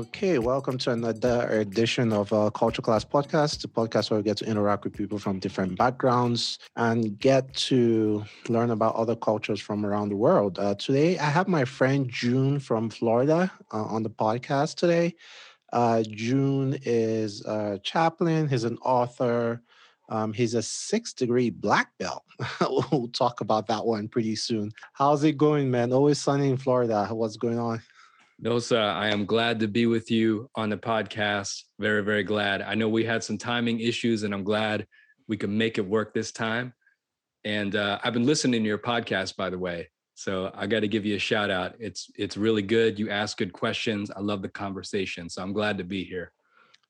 Okay, welcome to another edition of uh, Culture Class Podcast, the podcast where we get to interact with people from different backgrounds and get to learn about other cultures from around the world. Uh, today, I have my friend June from Florida uh, on the podcast today. Uh, June is a chaplain, he's an author, um, he's a six degree black belt. we'll talk about that one pretty soon. How's it going, man? Always sunny in Florida. What's going on? Nosa, I am glad to be with you on the podcast. Very, very glad. I know we had some timing issues, and I'm glad we could make it work this time. And uh, I've been listening to your podcast, by the way. So I got to give you a shout out. It's it's really good. You ask good questions. I love the conversation. So I'm glad to be here.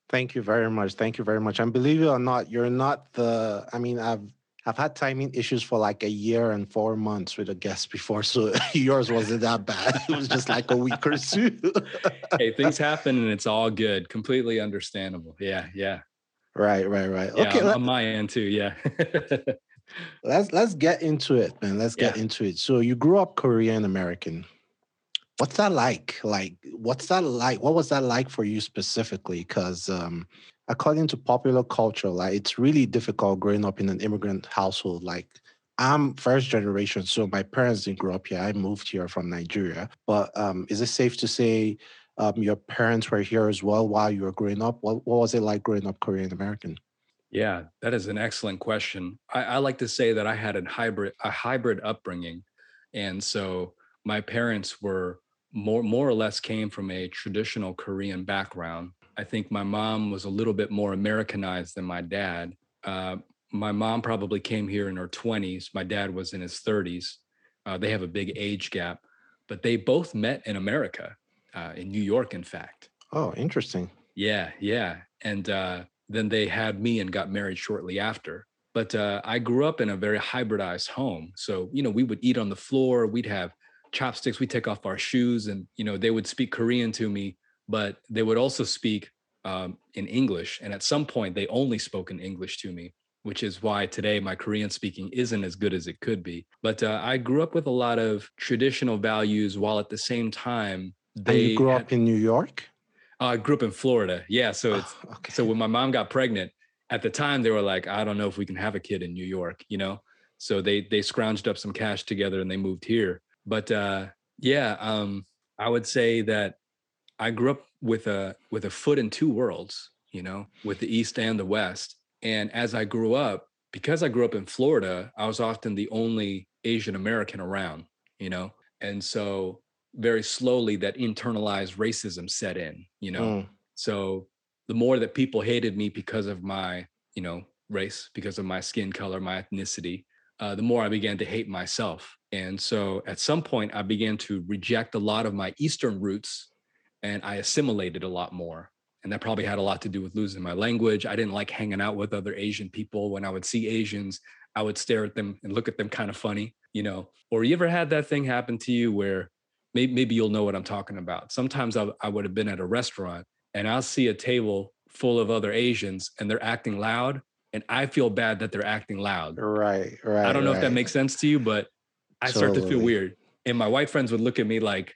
Thank you very much. Thank you very much. And believe it or not, you're not the. I mean, I've I've had timing issues for like a year and four months with a guest before, so yours wasn't that bad. It was just like a week or two. hey, things happen and it's all good. Completely understandable. Yeah, yeah. Right, right, right. Yeah, okay, on, on my end too. Yeah. let's let's get into it, man. Let's get yeah. into it. So you grew up Korean American. What's that like? Like, what's that like? What was that like for you specifically? Because um, according to popular culture, like it's really difficult growing up in an immigrant household. Like I'm first generation, so my parents didn't grow up here. I moved here from Nigeria. But um, is it safe to say um, your parents were here as well while you were growing up? What, what was it like growing up Korean American? Yeah, that is an excellent question. I, I like to say that I had a hybrid a hybrid upbringing, and so my parents were more more or less came from a traditional Korean background I think my mom was a little bit more Americanized than my dad. Uh, my mom probably came here in her 20s. My dad was in his 30s. Uh, they have a big age gap, but they both met in America, uh, in New York, in fact. Oh, interesting. Yeah, yeah. And uh, then they had me and got married shortly after. But uh, I grew up in a very hybridized home. So, you know, we would eat on the floor, we'd have chopsticks, we'd take off our shoes, and, you know, they would speak Korean to me but they would also speak um, in English. And at some point, they only spoke in English to me, which is why today my Korean speaking isn't as good as it could be. But uh, I grew up with a lot of traditional values while at the same time, they. And you grew had, up in New York? Uh, I grew up in Florida. Yeah. So it's oh, okay. so when my mom got pregnant, at the time they were like, I don't know if we can have a kid in New York, you know? So they they scrounged up some cash together and they moved here. But uh, yeah, um, I would say that I grew up with a with a foot in two worlds, you know, with the East and the West. And as I grew up, because I grew up in Florida, I was often the only Asian American around, you know. And so very slowly that internalized racism set in, you know. Mm. So the more that people hated me because of my, you know, race, because of my skin color, my ethnicity, uh, the more I began to hate myself. And so at some point, I began to reject a lot of my Eastern roots and I assimilated a lot more. And that probably had a lot to do with losing my language. I didn't like hanging out with other Asian people. When I would see Asians, I would stare at them and look at them kind of funny, you know. Or you ever had that thing happen to you where maybe, maybe you'll know what I'm talking about. Sometimes I, I would have been at a restaurant and I'll see a table full of other Asians and they're acting loud. And I feel bad that they're acting loud. Right, right. I don't know right. if that makes sense to you, but I totally. start to feel weird. And my white friends would look at me like,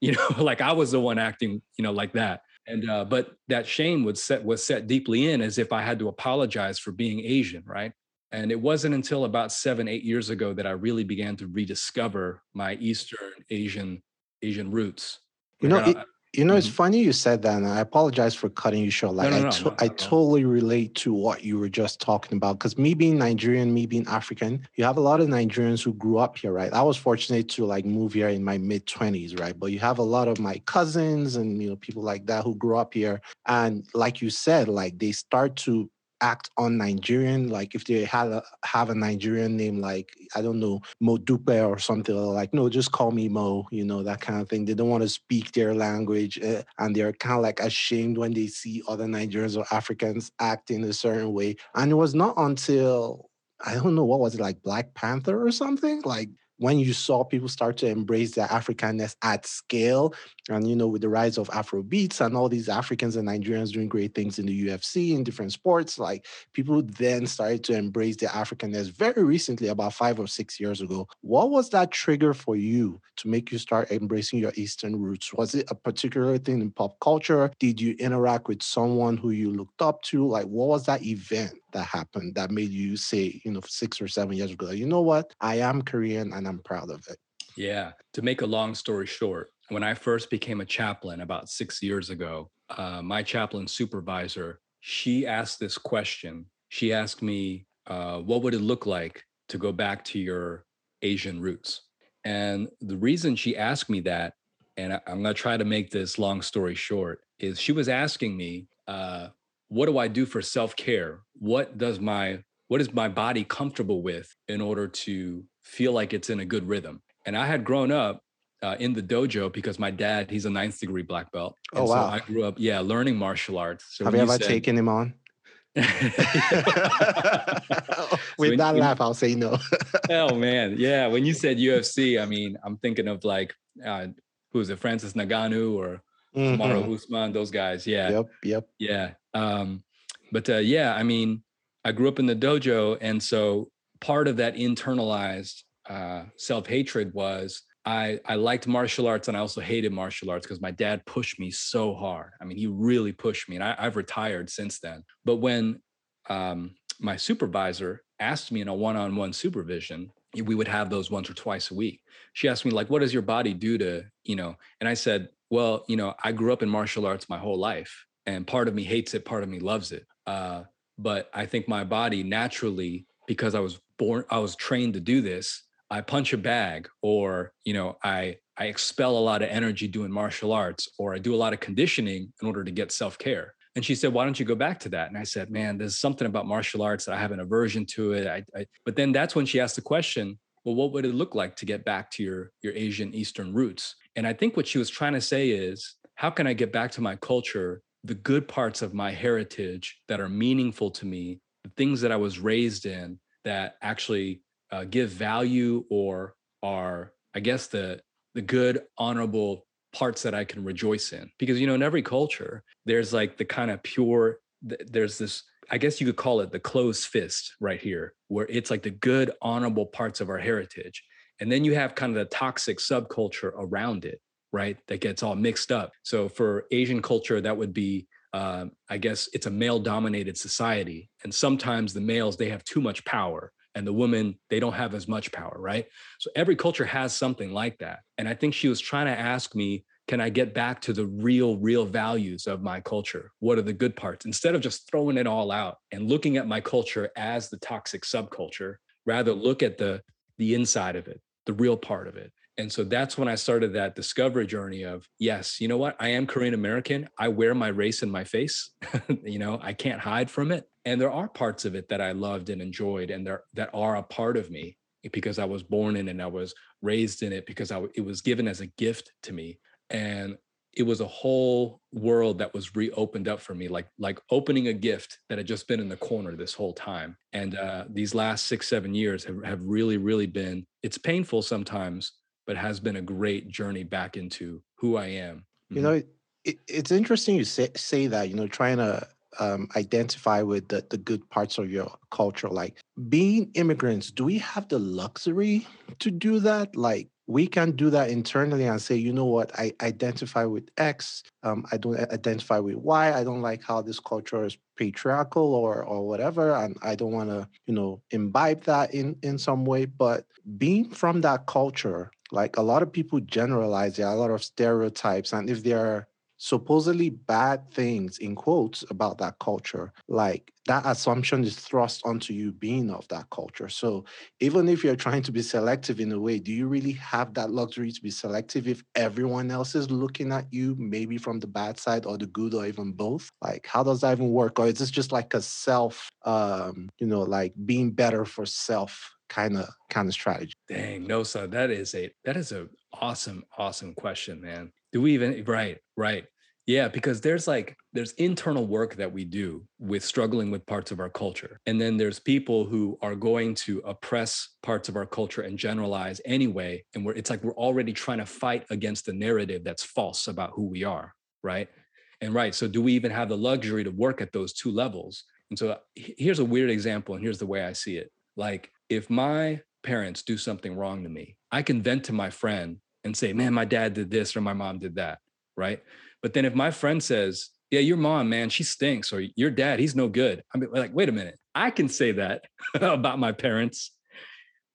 you know like i was the one acting you know like that. And uh, but that shame was set was set deeply in as if i had to apologize for being asian right? And it wasn't until about seven eight years ago that i really began to rediscover my eastern asian asian roots. You know it, you know, it's mm-hmm. funny you said that, and I apologize for cutting you short. Like, no, no, I, to- no, I totally relate to what you were just talking about. Because me being Nigerian, me being African, you have a lot of Nigerians who grew up here, right? I was fortunate to like move here in my mid twenties, right? But you have a lot of my cousins and you know people like that who grew up here, and like you said, like they start to act on Nigerian, like if they had a, have a Nigerian name, like I don't know Modupe or something, like no, just call me Mo, you know that kind of thing. They don't want to speak their language, uh, and they're kind of like ashamed when they see other Nigerians or Africans act in a certain way. And it was not until I don't know what was it like Black Panther or something like when you saw people start to embrace their Africanness at scale, and you know, with the rise of Afro beats and all these Africans and Nigerians doing great things in the UFC in different sports, like people then started to embrace their Africanness very recently, about five or six years ago. What was that trigger for you to make you start embracing your Eastern roots? Was it a particular thing in pop culture? Did you interact with someone who you looked up to? Like, what was that event that happened that made you say, you know, six or seven years ago, you know what? I am Korean and I'm proud of it. Yeah. To make a long story short, when I first became a chaplain about six years ago, uh, my chaplain supervisor, she asked this question. She asked me, uh, what would it look like to go back to your Asian roots? And the reason she asked me that, and I, am going to try to make this long story short, is she was asking me, uh, what do I do for self care? What does my what is my body comfortable with in order to feel like it's in a good rhythm? And I had grown up uh, in the dojo because my dad he's a ninth degree black belt. Oh wow! So I grew up yeah learning martial arts. So Have you ever said, taken him on? With that laugh, I'll say no. oh man, yeah. When you said UFC, I mean, I'm thinking of like uh, who's it, Francis Ngannou or mm-hmm. Kamaru Usman, those guys. Yeah. Yep. Yep. Yeah. Um, but uh, yeah, I mean, I grew up in the dojo, and so part of that internalized uh, self hatred was I I liked martial arts and I also hated martial arts because my dad pushed me so hard. I mean, he really pushed me, and I, have retired since then. But when um, my supervisor asked me in a one-on-one supervision, we would have those once or twice a week. She asked me like, "What does your body do to you know?" And I said, "Well, you know, I grew up in martial arts my whole life, and part of me hates it, part of me loves it. Uh, but I think my body naturally, because I was born, I was trained to do this. I punch a bag, or you know, I I expel a lot of energy doing martial arts, or I do a lot of conditioning in order to get self care. And she said, "Why don't you go back to that?" And I said, "Man, there's something about martial arts that I have an aversion to it." I, I, but then that's when she asked the question, "Well, what would it look like to get back to your your Asian Eastern roots?" And I think what she was trying to say is, how can I get back to my culture the good parts of my heritage that are meaningful to me, the things that I was raised in that actually uh, give value or are, I guess, the the good, honorable parts that I can rejoice in. Because you know, in every culture, there's like the kind of pure. There's this. I guess you could call it the closed fist right here, where it's like the good, honorable parts of our heritage. And then you have kind of the toxic subculture around it right? That gets all mixed up. So for Asian culture, that would be, uh, I guess, it's a male dominated society. And sometimes the males, they have too much power and the women, they don't have as much power, right? So every culture has something like that. And I think she was trying to ask me, can I get back to the real, real values of my culture? What are the good parts? Instead of just throwing it all out and looking at my culture as the toxic subculture, rather look at the the inside of it, the real part of it. And so that's when I started that discovery journey of, yes, you know what? I am Korean American. I wear my race in my face. you know, I can't hide from it. And there are parts of it that I loved and enjoyed and there that are a part of me because I was born in it and I was raised in it because I, it was given as a gift to me. And it was a whole world that was reopened up for me like like opening a gift that had just been in the corner this whole time and uh, these last six seven years have, have really really been it's painful sometimes but has been a great journey back into who I am. Mm-hmm. You know, it, it's interesting you say, say that, you know, trying to um, identify with the, the good parts of your culture. Like being immigrants, do we have the luxury to do that? Like we can do that internally and say, you know what, I identify with X, um, I don't identify with Y. I don't like how this culture is patriarchal or or whatever, and I don't want to, you know, imbibe that in in some way. But being from that culture, like a lot of people generalize, there are a lot of stereotypes, and if there are supposedly bad things in quotes about that culture like that assumption is thrust onto you being of that culture. So even if you're trying to be selective in a way do you really have that luxury to be selective if everyone else is looking at you maybe from the bad side or the good or even both? Like how does that even work? Or is this just like a self um you know like being better for self kind of kind of strategy dang no so that is a that is a awesome awesome question man do we even right right Yeah, because there's like there's internal work that we do with struggling with parts of our culture. And then there's people who are going to oppress parts of our culture and generalize anyway. And we're it's like we're already trying to fight against the narrative that's false about who we are, right? And right. So do we even have the luxury to work at those two levels? And so here's a weird example, and here's the way I see it. Like if my parents do something wrong to me, I can vent to my friend and say, man, my dad did this or my mom did that. Right. But then if my friend says, yeah, your mom, man, she stinks, or your dad, he's no good. I mean, like, wait a minute. I can say that about my parents,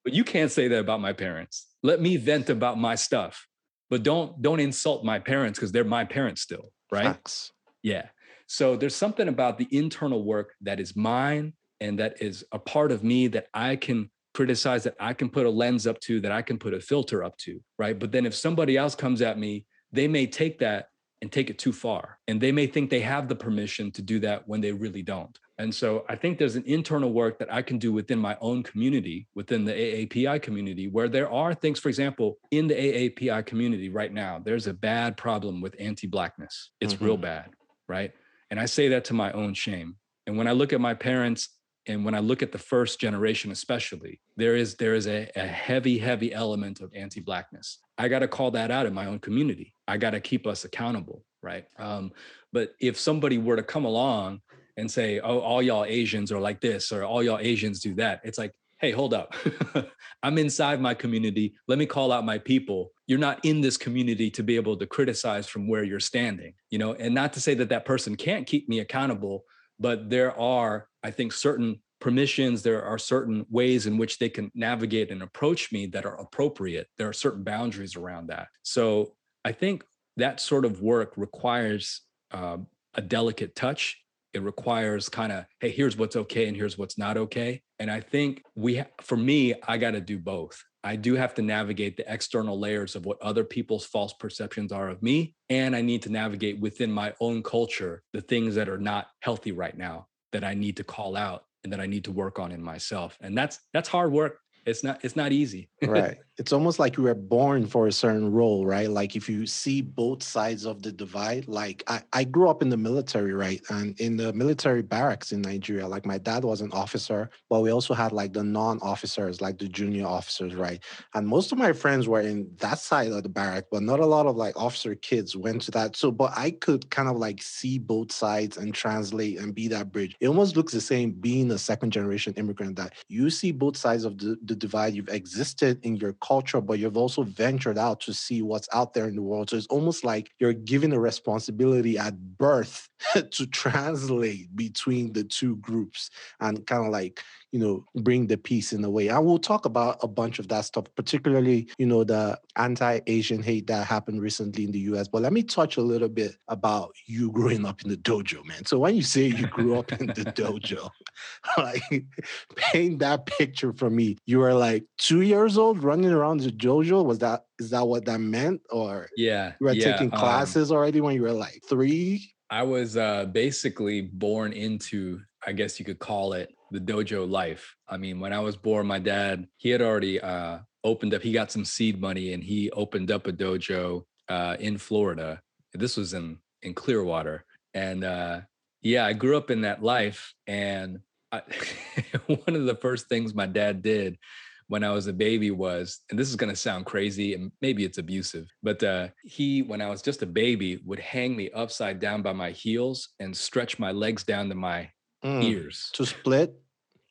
but you can't say that about my parents. Let me vent about my stuff, but don't don't insult my parents because they're my parents still, right? Facts. Yeah. So there's something about the internal work that is mine and that is a part of me that I can criticize, that I can put a lens up to, that I can put a filter up to, right? But then if somebody else comes at me, they may take that and take it too far. And they may think they have the permission to do that when they really don't. And so I think there's an internal work that I can do within my own community, within the AAPI community, where there are things, for example, in the AAPI community right now, there's a bad problem with anti Blackness. It's mm-hmm. real bad, right? And I say that to my own shame. And when I look at my parents and when I look at the first generation, especially, there is there is a, a heavy, heavy element of anti-blackness. I got to call that out in my own community. I got to keep us accountable, right? Um, but if somebody were to come along and say, "Oh, all y'all Asians are like this," or "All y'all Asians do that," it's like, "Hey, hold up! I'm inside my community. Let me call out my people. You're not in this community to be able to criticize from where you're standing, you know." And not to say that that person can't keep me accountable, but there are I think certain permissions, there are certain ways in which they can navigate and approach me that are appropriate. There are certain boundaries around that. So I think that sort of work requires um, a delicate touch. It requires kind of, hey, here's what's okay and here's what's not okay. And I think we, ha- for me, I got to do both. I do have to navigate the external layers of what other people's false perceptions are of me. And I need to navigate within my own culture the things that are not healthy right now that I need to call out and that I need to work on in myself. And that's that's hard work it's not it's not easy. Right. It's almost like you were born for a certain role right? Like if you see both sides of the divide like I, I grew up in the military right? And in the military barracks in nigeria like my dad was an officer but we also had like the non-officers like the junior officers right? And most of my friends were in that side of the barrack but not a lot of like officer kids went to that. So but i could kind of like see both sides and translate and be that bridge. It almost looks the same being a second generation immigrant that you see both sides of the, the divide. You've existed in your culture, but you've also ventured out to see what's out there in the world. So it's almost like you're given a responsibility at birth to translate between the two groups and kind of like you know, bring the peace in a way. And we'll talk about a bunch of that stuff, particularly, you know, the anti-Asian hate that happened recently in the US. But let me touch a little bit about you growing up in the dojo, man. So when you say you grew up in the dojo, like paint that picture for me. You were like two years old running around the dojo. Was that is that what that meant? Or yeah, you were yeah, taking um classes um, already when you were like three? I was uh, basically born into, I guess you could call it, the dojo life. I mean, when I was born, my dad he had already uh, opened up. He got some seed money and he opened up a dojo uh, in Florida. This was in in Clearwater, and uh, yeah, I grew up in that life. And I, one of the first things my dad did when I was a baby was, and this is going to sound crazy and maybe it's abusive, but uh, he, when I was just a baby, would hang me upside down by my heels and stretch my legs down to my mm, ears to split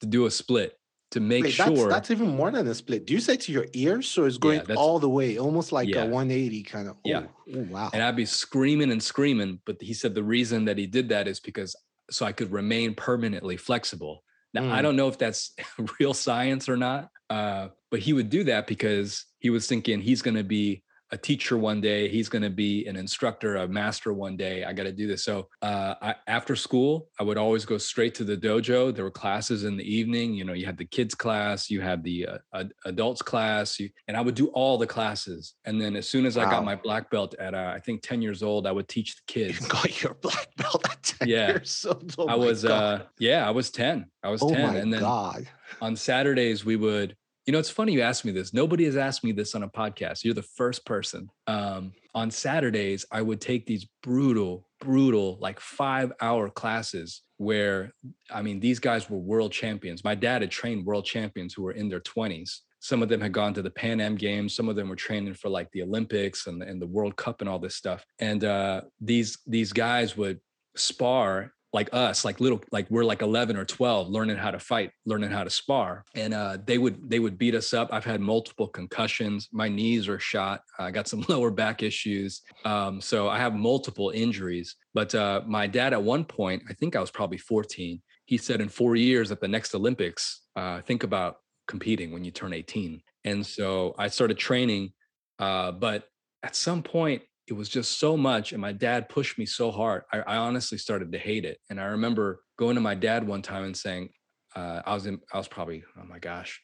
to do a split to make Wait, sure that's, that's, even more than a split. Do you say to your ears? So it's going yeah, all the way, almost like yeah. a 180 kind of. yeah. Oh, wow. And I'd be screaming and screaming. But he said the reason that he did that is because so I could remain permanently flexible. Now, mm. I don't know if that's real science or not, uh, but he would do that because he was thinking he's going to be a teacher one day. He's going to be an instructor, a master one day. I got to do this. So uh, I, after school, I would always go straight to the dojo. There were classes in the evening. You know, you had the kids class, you had the uh, adults class, you, and I would do all the classes. And then as soon as wow. I got my black belt at uh, I think ten years old, I would teach the kids. You got your black belt at ten yeah. years old. Oh I was uh, yeah, I was ten. I was oh ten, and then God. on Saturdays we would you know, it's funny you asked me this. Nobody has asked me this on a podcast. You're the first person. Um, on Saturdays, I would take these brutal brutal, like five hour classes where, I mean, these guys were world champions. My dad had trained world champions who were in their 20s. Some of them had gone to the Pan Am Games. Some of them were training for like the Olympics and, and the World Cup and all this stuff. And uh, these these guys would spar like us like little like we're like 11 or 12 learning how to fight learning how to spar. And uh, they would they would beat us up. I've had multiple concussions. My knees are shot. I got some lower back issues. Um, so i have multiple injuries. But uh, my dad at one point i think i was probably 14 he said in four years at the next olympics uh, think about competing when you turn 18 and so i started training uh, but at some point it was just so much and my dad pushed me so hard I, I, honestly started to hate it and i remember going to my dad one time and saying uh, i was in i was probably oh my gosh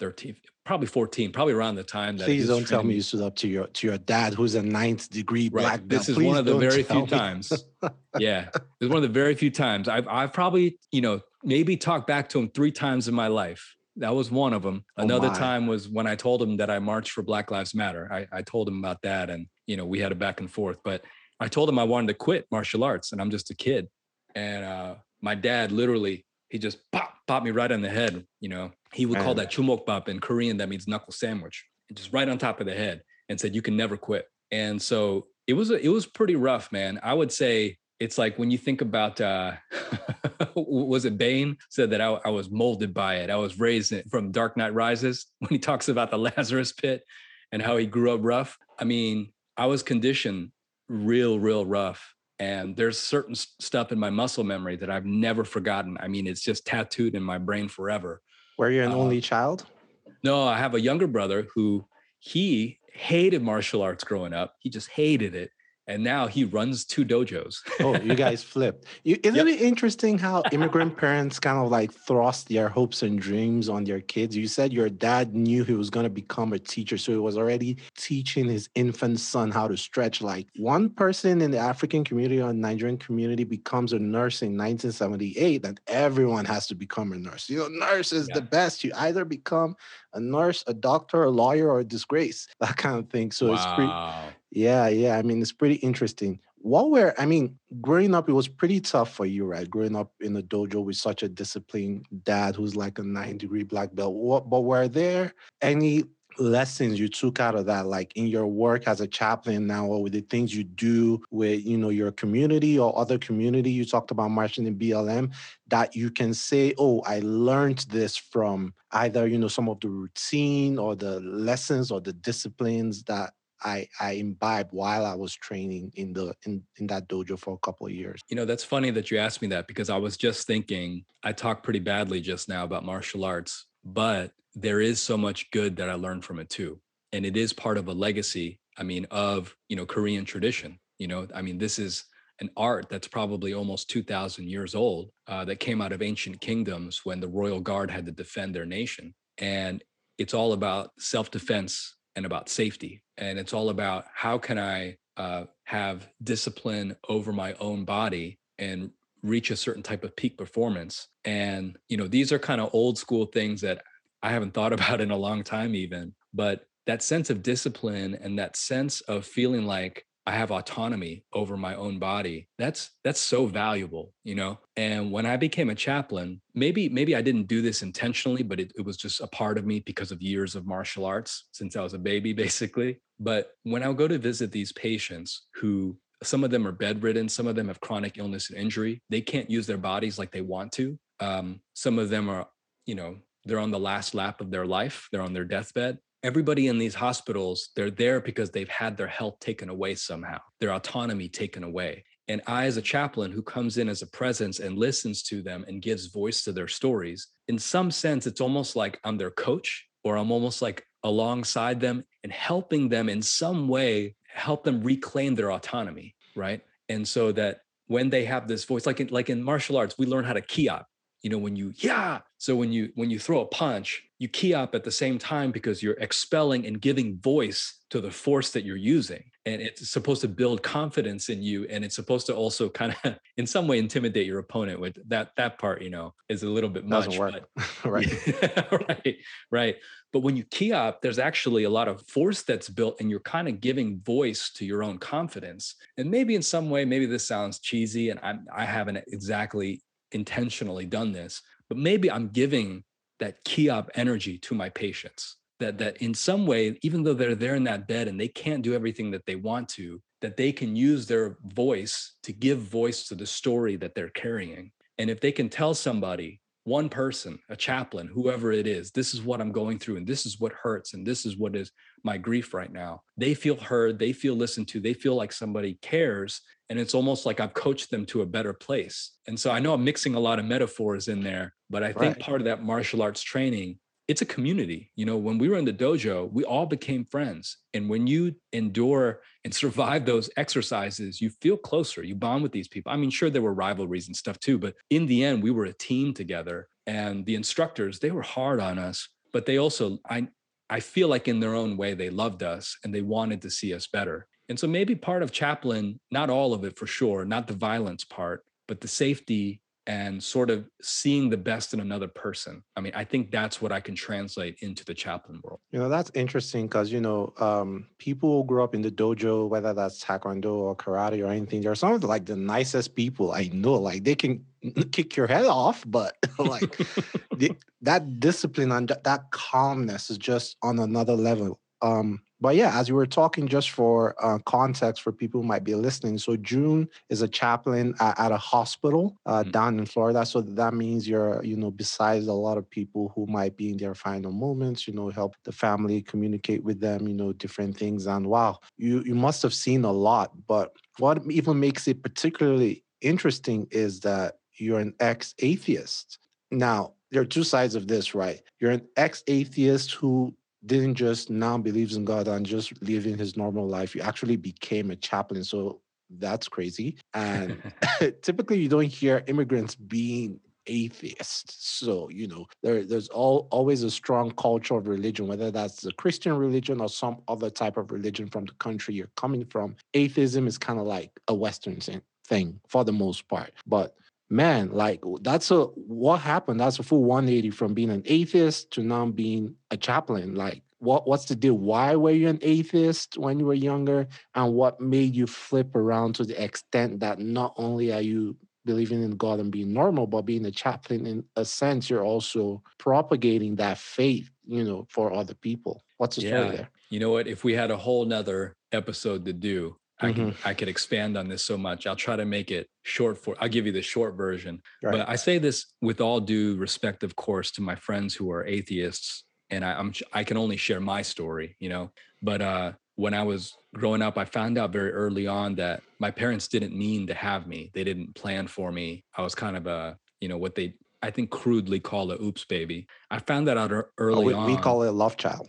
13 probably 14 probably around the time that please don't tell me you stood up to your to your dad who's a ninth degree right. black belt. this is please one of the very few me. times yeah it's one of the very few times I've, I've probably you know maybe talked back to him three times in my life that was one of them. Oh Another time was when I told him that I marched for Black Lives Matter. I, I told him about that, and you know we had a back and forth. But I told him I wanted to quit martial arts, and I'm just a kid. And uh, my dad literally he just pop popped me right on the head. You know he would call that chumokbap in Korean. That means knuckle sandwich. Just right on top of the head, and said you can never quit. And so it was a, it was pretty rough, man. I would say it's like when you think about uh was it Bane said that I, I, was molded by it. I was raised from Dark Knight Rises when he talks about the Lazarus pit and how he grew up rough. I mean, I was conditioned real, real rough. And there's certain stuff in my muscle memory that I've never forgotten. I mean, it's just tattooed in my brain forever. Were you an uh, only child? No, I have a younger brother who he hated martial arts growing up. He just hated it and now he runs two dojos. oh, you guys flipped. You, isn't yep. it interesting how immigrant parents kind of like thrust their hopes and dreams on their kids? You said your dad knew he was going to become a teacher, so he was already teaching his infant son how to stretch. Like one person in the African community or Nigerian community becomes a nurse in 1978, and everyone has to become a nurse. You know, nurse is yeah. the best. You either become a nurse, a doctor, a lawyer, or a disgrace, that kind of thing. So wow. it's pretty yeah, yeah. I mean, it's pretty interesting. What were, I mean, growing up, it was pretty tough for you, right? Growing up in a dojo with such a disciplined dad who's like a nine degree black belt. What, but were there any lessons you took out of that like in your work as a chaplain now or with the things you do with you know your community or other community you talked about marching in blm that you can say oh i learned this from either you know some of the routine or the lessons or the disciplines that I, I imbibed while I was training in the in, in that dojo for a couple of years. You know, that's funny that you asked me that because I was just thinking I talked pretty badly just now about martial arts, but there is so much good that I learned from it too. And it is part of a legacy, I mean, of, you know, Korean tradition. You know, I mean, this is an art that's probably almost 2000 years old uh, that came out of ancient kingdoms when the royal guard had to defend their nation and it's all about self-defense and about safety. And it's all about how can I uh, have discipline over my own body and reach a certain type of peak performance. And, you know, these are kind of old school things that I haven't thought about in a long time, even. But that sense of discipline and that sense of feeling like I have autonomy over my own body. That's that's so valuable, you know. And when I became a chaplain, maybe maybe I didn't do this intentionally, but it, it was just a part of me because of years of martial arts since I was a baby, basically. But when I go to visit these patients who some of them are bedridden, some of them have chronic illness and injury. They can't use their bodies like they want to. Um, some of them are, you know, they're on the last lap of their life. They're on their deathbed everybody in these hospitals, they're there because they've had their health taken away somehow, their autonomy taken away. And I, as a chaplain who comes in as a presence and listens to them and gives voice to their stories, in some sense, it's almost like I'm their coach or I'm almost like alongside them and helping them in some way, help them reclaim their autonomy. Right. And so that when they have this voice, like in, like in martial arts, we learn how to kiap, you know, when you, yeah. So when you when you throw a punch, you kiap at the same time because you're expelling and giving voice to the force that you're using. And it's supposed to build confidence in you. And it's supposed to also kind of in some way intimidate your opponent with that that part, you know, is a little bit much. Work. But, right. right. Right. But when you kiap, there's actually a lot of force that's built and you're kind of giving voice to your own confidence. And maybe in some way, maybe this sounds cheesy and I'm, I haven't exactly intentionally done this, but maybe I'm giving that up energy to my patients that that in some way even though they're there in that bed and they can't do everything that they want to that they can use their voice to give voice to the story that they're carrying. And if they can tell somebody one person a chaplain whoever it is this is what i'm going through and this is what hurts and this is what is my grief right now they feel heard they feel listened to they feel like somebody cares and it's almost like i've coached them to a better place and so i know i'm mixing a lot of metaphors in there but i think right. part of that martial arts training it's a community. You know, when we were in the dojo, we all became friends. And when you endure and survive those exercises, you feel closer. You bond with these people. I mean, sure, there were rivalries and stuff too, but in the end, we were a team together. And the instructors, they were hard on us, but they also, I, I feel like in their own way, they loved us and they wanted to see us better. And so maybe part of chaplain, not all of it for sure, not the violence part, but the safety and sort of seeing the best in another person. I mean, I think that's what I can translate into the chaplain world. You know, that's interesting because, you know, um, people who grew up in the dojo, whether that's taekwondo or karate or anything, they're some of the, like the nicest people I know. Like they can kick your head off, but like the, that discipline and that calmness is just on another level. Um, but yeah, as you were talking, just for uh, context for people who might be listening, so June is a chaplain at, at a hospital uh, mm-hmm. down in Florida. So that means you're, you know, besides a lot of people who might be in their final moments, you know, help the family communicate with them, you know, different things. And wow, you you must have seen a lot. But what even makes it particularly interesting is that you're an ex-atheist. Now, there are two sides of this, right? You're an ex-atheist who didn't just now believes in God and just living his normal life. You actually became a chaplain. So that's crazy. And typically you don't hear immigrants being atheists. So, you know, there, there's all, always a strong culture of religion, whether that's the Christian religion or some other type of religion from the country you're coming from. Atheism is kind of like a Western thing for the most part. But man, like that's a what happened? That's a full 180 from being an atheist to now being a chaplain. Like, what what's the deal? Why were you an atheist when you were younger? And what made you flip around to the extent that not only are you believing in God and being normal, but being a chaplain in a sense, you're also propagating that faith, you know, for other people. What's the yeah. story there? You know what? If we had a whole nother episode to do, I mm-hmm. can I could expand on this so much. I'll try to make it short for I'll give you the short version. Right. But I say this with all due respect, of course, to my friends who are atheists, and I, I'm I can only share my story, you know. But uh, when I was growing up, I found out very early on that my parents didn't mean to have me. They didn't plan for me. I was kind of a you know what they I think crudely call a oops baby. I found that out early oh, we, on. We call it a love child.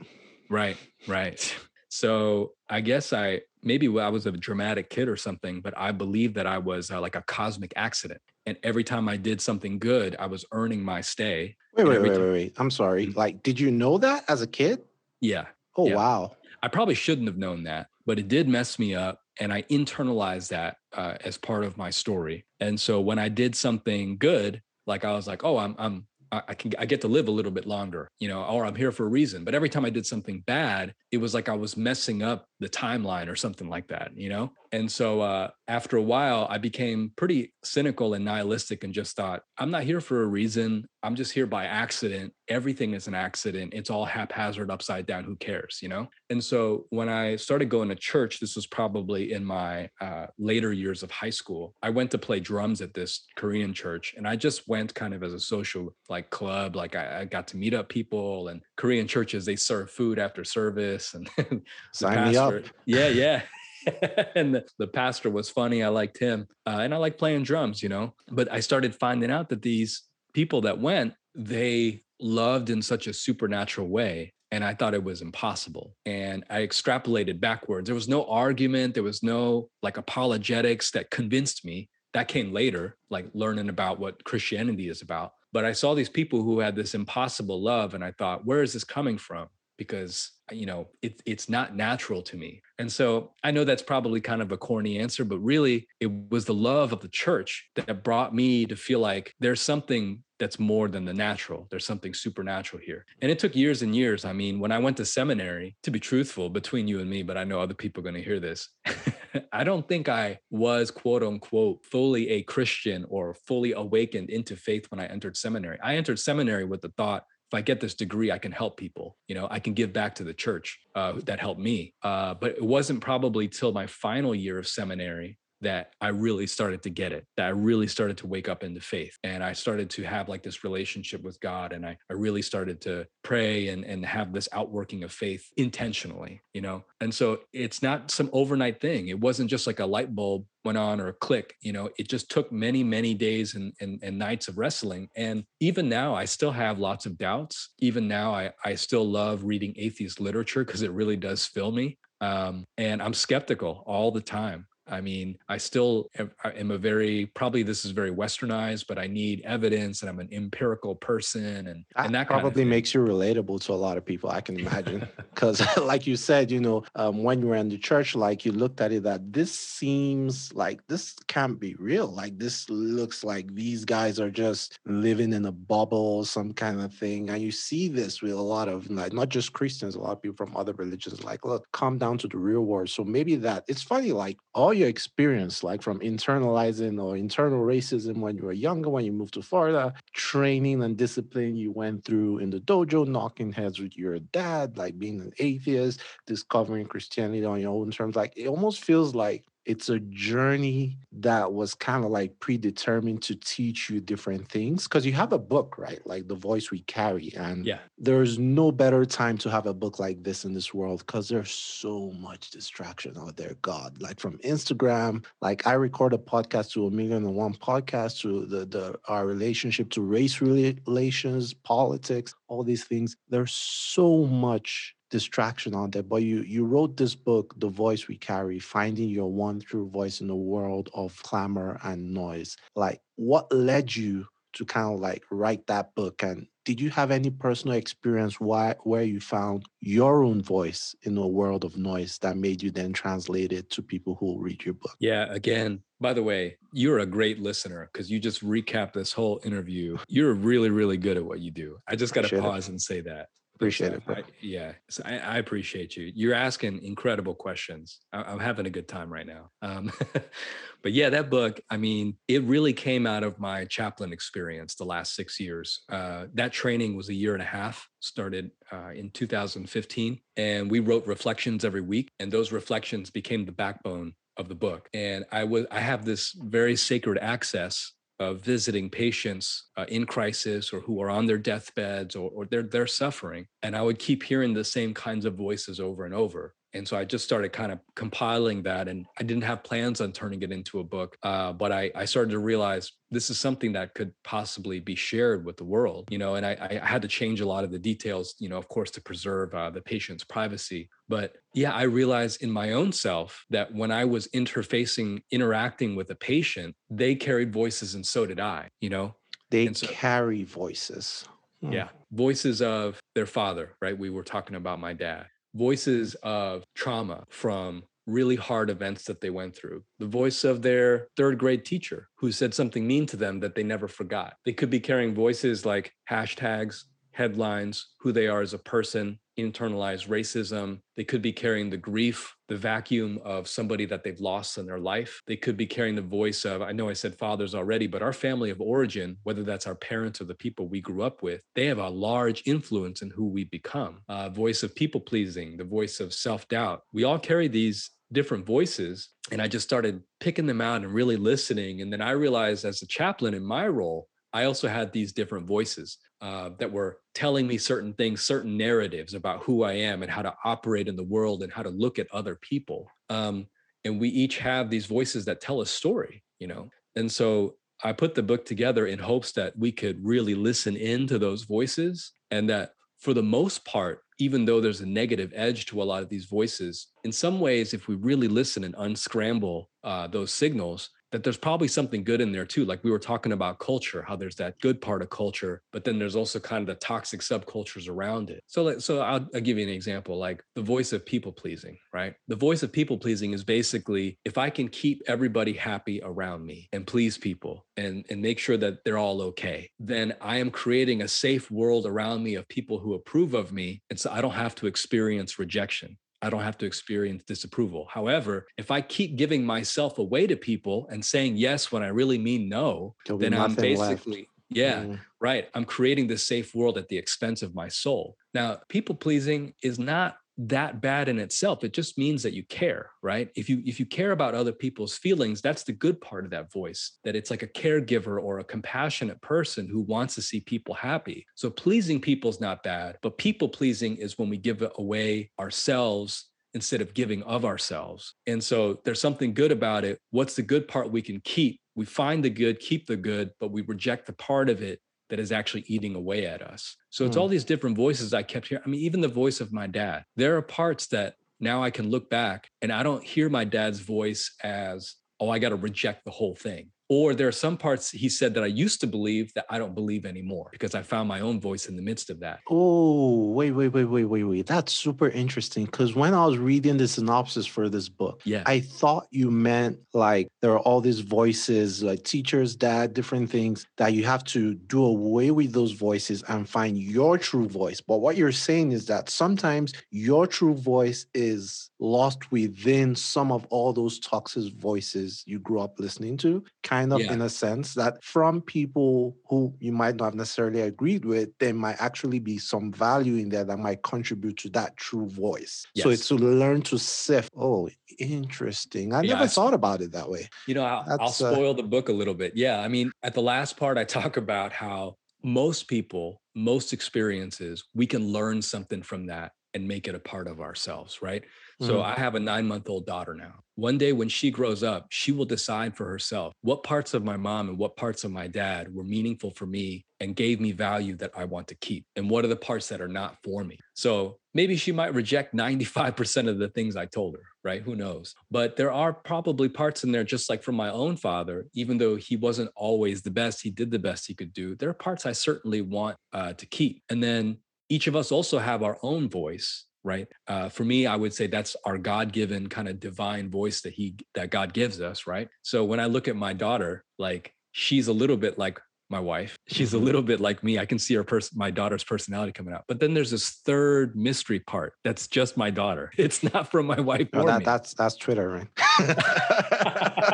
Right, right. So I guess I maybe I was a dramatic kid or something, but I believed that I was uh, like a cosmic accident. And every time I did something good, I was earning my stay. Wait, wait, wait, wait, wait. I'm sorry. Mm-hmm. Like, did you know that as a kid? Yeah. Oh, yeah. wow. I probably shouldn't have known that, but it did mess me up. And I internalized that uh, as part of my story. And so when I did something good, like I was like, oh, I'm, I'm, I can I get to live a little bit longer, you know, or I'm here for a reason. But every time I did something bad, it was like I was messing up the timeline or something like that, you know? And so uh, after a while, I became pretty cynical and nihilistic and just thought, I'm not here for a reason. I'm just here by accident. Everything is an accident. It's all haphazard, upside down. Who cares, you know? And so when I started going to church, this was probably in my uh, later years of high school, I went to play drums at this Korean church. And I just went kind of as a social like club. Like I, I got to meet up people and Korean churches, they serve food after service. And sign pastor, me up yeah, yeah. and the, the, pastor was funny. I liked him. Uh, and I like playing drums, you know. But I started finding out that these people that went, they loved in such a supernatural way. And I thought it was impossible. And I extrapolated backwards. There was no argument, there was no like apologetics that convinced me. That came later, like learning about what Christianity is about. But I saw these people who had this impossible love, and I thought, where is this coming from? Because uh, you know it, it's not natural to me. And so i know that's probably kind of a corny answer but really it was the love of the church that brought me to feel like there's something that's more than the natural. There's something supernatural here. And it took years and years. I mean when i went to seminary to be truthful between you and me but i know other people are going to hear this i don't think i was quote unquote fully a christian or fully awakened into faith when i entered seminary. I entered seminary with the thought if I get this degree, I can help people. You know, I can give back to the church uh, that helped me. Uh, but it wasn't probably till my final year of seminary that I really started to get it, that I really started to wake up into faith. And I started to have like this relationship with God. And I, I really started to pray and, and have this outworking of faith intentionally, you know? And so it's not some overnight thing. It wasn't just like a light bulb went on or a click, you know, it just took many, many days and, and, and nights of wrestling. And even now, I still have lots of doubts. Even now, I, I still love reading atheist literature because it really does fill me. Um, and I'm skeptical all the time. I mean, I still am a very probably this is very westernized, but I need evidence, and I'm an empirical person, and that, and that probably makes you relatable to a lot of people. I can imagine because, like you said, you know, um, when you were in the church, like you looked at it, that this seems like this can't be real. Like this looks like these guys are just living in a bubble, some kind of thing, and you see this with a lot of like not just Christians, a lot of people from other religions. Like, look, come down to the real world. So maybe that it's funny, like all your experience, like from internalizing or internal racism when you were younger, when you moved to Florida, training and discipline you went through in the dojo, knocking heads with your dad, like being an atheist, discovering Christianity on your own terms. Like it almost feels like it's a journey that was kind of like predetermined to teach you different things because you have a book right? Like the voice we carry and yeah. there's no better time to have a book like this in this world because there's so much distraction out there god. Like from instagram like i record a podcast to a million and one podcast to the, the our relationship to race relations politics all these things there's so much distraction on there but you you wrote this book the voice we carry finding your one true voice in a world of clamor and noise. Like what led you to kind of like write that book and did you have any personal experience why, where you found your own voice in a world of noise that made you then translate it to people who will read your book? Yeah again by the way you're a great listener because you just recap this whole interview. You're really really good at what you do. I just got to pause it. and say that Appreciate it. I, yeah, so I, I, appreciate you. You're asking incredible questions. I, am having a good time right now. Um, but yeah, that book. I mean, it really came out of my chaplain experience the last six years. Uh, that training was a year and a half. Started uh, in 2015, and we wrote reflections every week, and those reflections became the backbone of the book. And I was I have this very sacred access of visiting patients uh, in crisis or who are on their deathbeds or, or they're, they're suffering. And I would keep hearing the same kinds of voices over and over. And so I just started kind of compiling that. And I didn't have plans on turning it into a book, uh, but I, I started to realize this is something that could possibly be shared with the world, you know, and I, I had to change a lot of the details, you know, of course, to preserve uh, the patient's privacy. But yeah, I realized in my own self that when I was interfacing, interacting with a patient, they carried voices and so did I, you know? They so, carry voices. Hmm. Yeah. Voices of their father, right? We were talking about my dad voices of trauma from really hard events that they went through. The voice of their third grade teacher who said something mean to them that they never forgot. They could be carrying voices like hashtags, headlines, who they are as a person, internalized racism. They could be carrying the grief, the vacuum of somebody that they've lost in their life. They could be carrying the voice of, I know I said fathers already, but our family of origin, whether that's our parents or the people we grew up with, they have a large influence in who we become. Uh, voice of people pleasing, the voice of self doubt. We all carry these different voices. And I just started picking them out and really listening. And then I realized as a chaplain in my role, I also had these different voices uh, that were telling me certain things, certain narratives about who I am and how to operate in the world and how to look at other people. Um, and we each have these voices that tell a story, you know. And so I put the book together in hopes that we could really listen in to those voices and that for the most part, even though there's a negative edge to a lot of these voices, in some ways, if we really listen and unscramble uh, those signals, that there's probably something good in there too. Like we were talking about culture, how there's that good part of culture, but then there's also kind of the toxic subcultures around it. So, like, so I'll, I'll give you an example, like the voice of people pleasing, right? The voice of people pleasing is basically if I can keep everybody happy around me and please people and and make sure that they're all okay, then I am creating a safe world around me of people who approve of me, and so I don't have to experience rejection. I don't have to experience disapproval. However, if I keep giving myself away to people and saying yes when I really mean no, There'll then I'm basically, left. yeah, mm. right. I'm creating this safe world at the expense of my soul. Now, people pleasing is not that bad in itself it just means that you care right? If you if you care about other people's feelings that's the good part of that voice that it's like a caregiver or a compassionate person who wants to see people happy. So pleasing people's not bad but people pleasing is when we give away ourselves instead of giving of ourselves. And so there's something good about it. What's the good part we can keep? We find the good keep the good but we reject the part of it that is actually eating away at us. So it's mm. all these different voices I kept hearing. I mean, even the voice of my dad. There are parts that now I can look back and I don't hear my dad's voice as, oh, I got to reject the whole thing. Or there are some parts he said that I used to believe that I don't believe anymore because I found my own voice in the midst of that. Oh, wait, wait, wait, wait, wait, wait. That's super interesting. Because when I was reading the synopsis for this book, yeah. I thought you meant like there are all these voices, like teachers, dad, different things that you have to do away with those voices and find your true voice. But what you're saying is that sometimes your true voice is lost within some of all those toxic voices you grew up listening to. Kind kind of yeah. in a sense that from people who you might not necessarily agreed with, there might actually be some value in there that might contribute to that true voice. Yes. So it's to learn to sift. Oh, interesting. I yeah, never I, thought about it that way. You know, I'll, I'll uh spoil uh, the book a little bit. Yeah. I mean, at the last part, I talk about how most people, most experiences, we can learn something from that and make it a part of ourselves, right? So mm. I have a nine month old daughter now. One day when she grows up, she will decide for herself what parts of my mom and what parts of my dad were meaningful for me and gave me value that I want to keep, and what are the parts that are not for me. So maybe she might reject 95% of the things I told her, right? Who knows? But there are probably parts in there, just like from my own father, even though he wasn't always the best, he did the best he could do. There are parts I certainly want uh, to keep. And then each of us also have our own voice right? Uh, for me i would say that's our god-given kind of divine voice that he that god gives us right? So when i look at my daughter like she's a little bit like my wife. She's a little bit like me. I can see her person my daughter's personality coming out. But then there's this third mystery part that's just my daughter. It's not from my wife no, that, that's that's twitter right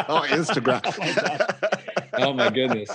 oh instagram. Oh, oh my goodness.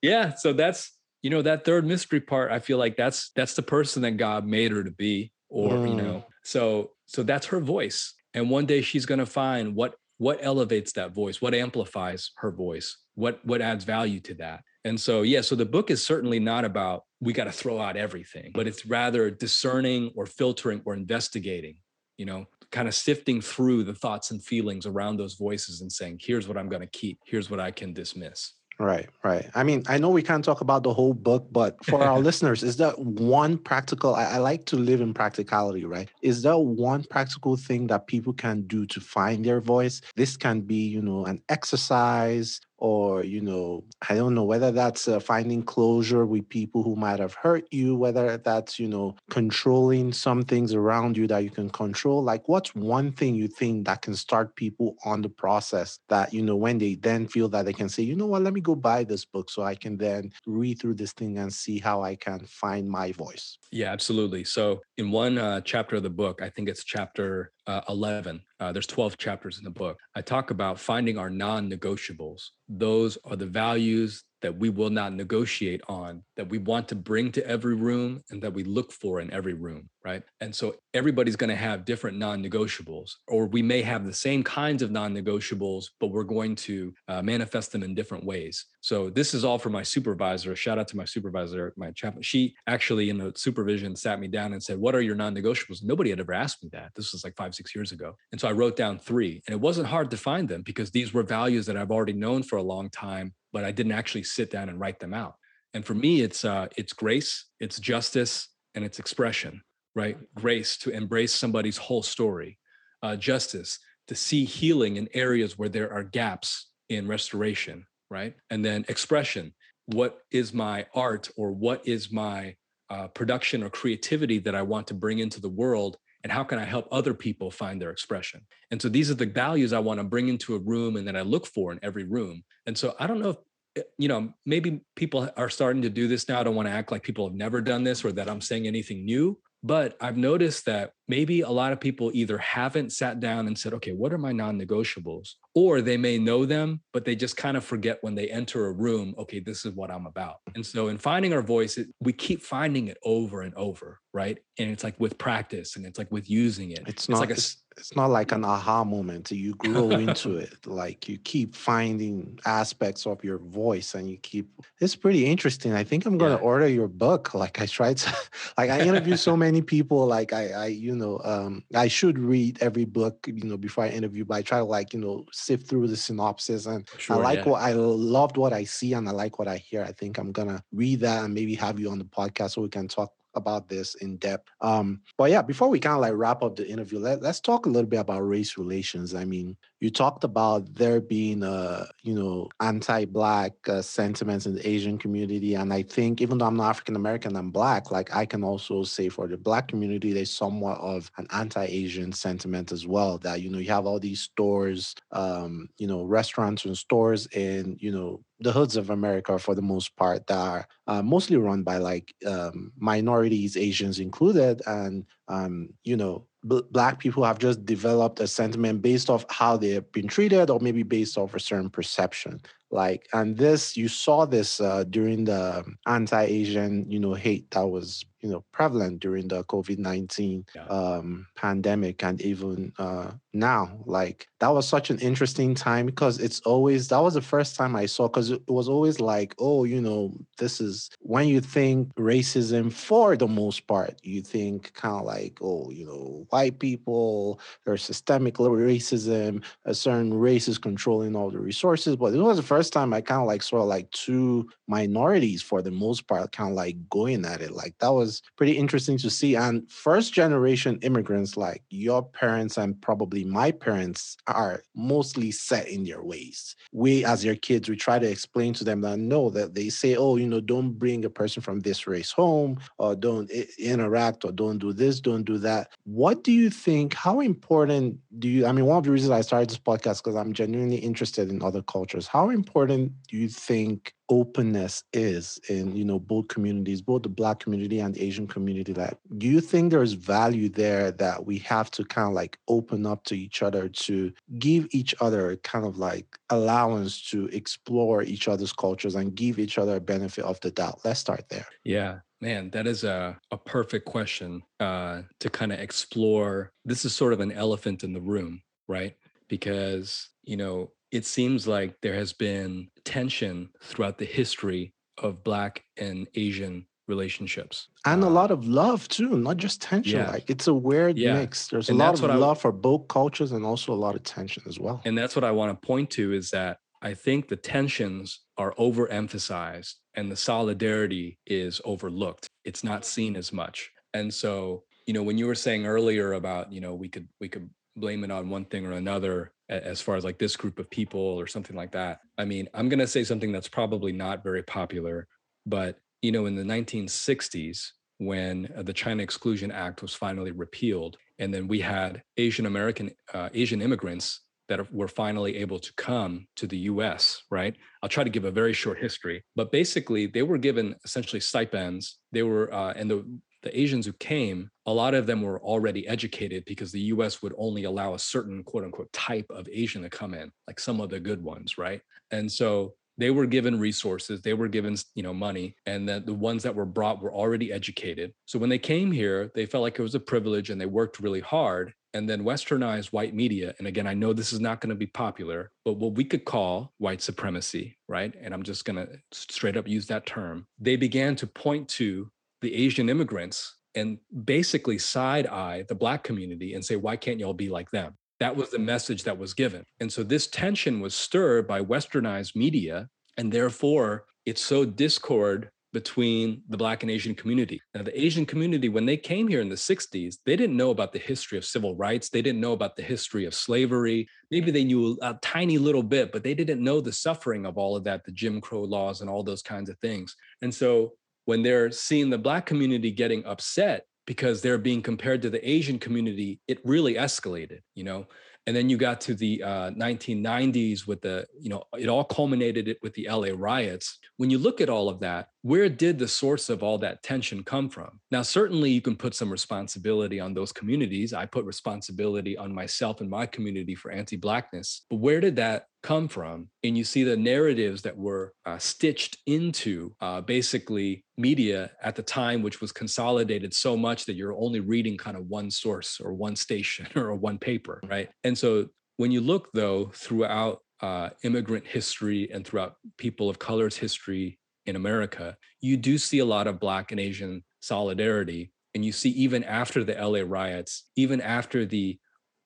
Yeah so that's you know that third mystery part i feel like that's that's the person that god made her to be or mm. you know so so that's her voice. And one day she's going to find what what elevates that voice what amplifies her voice what what adds value to that. And so yeah so the book is certainly not about we got to throw out everything but it's rather discerning or filtering or investigating you know kind of sifting through the thoughts and feelings around those voices and saying here's what i'm going to keep. Here's what i can dismiss Right, right. I mean, I know we can't talk about the whole book, but for our listeners, is that one practical? I, I, like to live in practicality, right? Is there one practical thing that people can do to find their voice? This can be, you know, an exercise or you know i don't know whether that's uh, finding closure with people who might have hurt you whether that's you know controlling some things around you that you can control. Like what's one thing you think that can start people on the process that you know when they then feel that they can say you know what? Let me go buy this book so i can then read through this thing and see how i can find my voice. Yeah absolutely. So in one uh, chapter of the book i think it's chapter uh, 11. Uh, there's 12 chapters in the book. I talk about finding our non negotiables. Those are the values that we will not negotiate on, that we want to bring to every room and that we look for in every room, right? And so everybody's going to have different non negotiables, or we may have the same kinds of non negotiables, but we're going to uh, manifest them in different ways. So this is all for my supervisor. Shout out to my supervisor, my chaplain. She actually, in the supervision, sat me down and said, What are your non negotiables? Nobody had ever asked me that. This was like five, six years ago. And so I wrote down three, and it wasn't hard to find them because these were values that I've already known for a long time but I didn't actually sit down and write them out. And for me, it's uh, it's grace, it's justice, and it's expression. Right, grace to embrace somebody's whole story, uh, justice to see healing in areas where there are gaps in restoration, right? And then expression. What is my art or what is my uh, production or creativity that I want to bring into the world? And how can I help other people find their expression? And so these are the values I want to bring into a room and that I look for in every room. And so I don't know if eh, you know, maybe people are starting to do this now. I don't want to act like people have never done this or that I'm saying anything new, but I've noticed that maybe a lot of people either haven't sat down and said, okay, what are my non negotiables? Or they may know them, but they just kind of forget when they enter a room, okay, this is what I'm about. And so in finding our voice, it, we keep finding it over and over, right? And it's like with practice and it's like with using it. It's, it's not like a, it's not like an aha moment you grow into it like you keep finding aspects of your voice and you keep it's pretty interesting i think i'm going to yeah. order your book like i tried to like i interview so many people like i i you know um i should read every book you know before i interview but i try to like you know sift through the synopsis and sure, i like yeah. what i loved what i see and i like what i hear i think i'm gonna read that and maybe have you on the podcast so we can talk about this in depth. Um, but yeah, before we kind of like wrap up the interview, let, let's talk a little bit about race relations. I mean, you talked about there being a you know anti-black uh, sentiments in the asian community and i think even though i'm not african american i'm black like i can also say for the black community there's somewhat of an anti-asian sentiment as well that you know you have all these stores um, you know restaurants and stores in you know the hoods of America, for the most part, that are uh, mostly run by like um, minorities, Asians included, and um, you know, black people have just developed a sentiment based off how they've been treated, or maybe based off a certain perception. Like and this you saw this uh, during the anti-asian you know hate that was you know prevalent during the covid-19 yeah. um, pandemic and even uh, now like that was such an interesting time because it's always that was the first time i saw because it was always like oh you know this is when you think racism for the most part you think kind of like oh you know white people there's systemic racism a certain race is controlling all the resources but it was the first first time I kind of like saw like two minorities for the most part kind of like going at it. Like that was pretty interesting to see. And first generation immigrants, like your parents and probably my parents, are mostly set in their ways. We, as your kids, we try to explain to them that no, that they say, oh, you know, don't bring a person from this race home or don't interact or don't do this, don't do that. What do you think? How important do you? I mean, one of the reasons I started this podcast because I'm genuinely interested in other cultures. How important do you think openness is in you know both communities both the black community and the asian community that do you think there's value there that we have to kind of like open up to each other to give each other kind of like allowance to explore each other's cultures and give each other a benefit of the doubt let's start there yeah Man, that is a, a perfect question uh, to kind of explore. This is sort of an elephant in the room, right? Because, you know, it seems like there has been tension throughout the history of Black and Asian relationships. And a uh, lot of love too, not just tension. Yeah. Like it's a weird yeah. mix. There's and a lot of love for both cultures and also a lot of tension as well. And that's what I want to point to is that I think the tensions are overemphasized and the solidarity is overlooked. It's not seen as much. And so, you know, when you were saying earlier about, you know, we could we could blame it on one thing or another as far as like this group of people or something like that. I mean, I'm going to say something that's probably not very popular, but you know, in the 1960s, when uh, the China Exclusion Act was finally repealed, and then we had Asian American, uh, Asian immigrants that were finally able to come to the US, right? I'll try to give a very short history, but basically they were given essentially stipends. They were, uh, and the the Asians who came, a lot of them were already educated because the US would only allow a certain quote unquote type of Asian to come in, like some of the good ones, right? And so they were given resources, they were given, you know, money, and that the ones that were brought were already educated. So when they came here, they felt like it was a privilege and they worked really hard. And then westernized white media, and again, I know this is not going to be popular, but what we could call white supremacy, right? And I'm just going to straight up use that term. They began to point to the Asian immigrants and basically side eye the Black community and say, why can't y'all be like them? That was the message that was given. And so this tension was stirred by westernized media. And therefore, it sowed discord between the Black and Asian community. Now, the Asian community, when they came here in the 60s, they didn't know about the history of civil rights. They didn't know about the history of slavery. Maybe they knew a, a tiny little bit, but they didn't know the suffering of all of that, the Jim Crow laws and all those kinds of things. And so when they're seeing the Black community getting upset because they're being compared to the Asian community, it really escalated, you know? and then you got to the uh, 1990s with the you know it all culminated with the la riots. When you look at all of that where did the source of all that tension come from? Now certainly you can put some responsibility on those communities. I put responsibility on myself and my community for anti-blackness. But where did that come from and you see the narratives that were uh, stitched into uh, basically media at the time which was consolidated so much that you're only reading kind of one source or one station or one paper right? And so when you look though throughout uh, immigrant history and throughout people of color's history in america you do see a lot of black and asian solidarity and you see even after the la riots even after the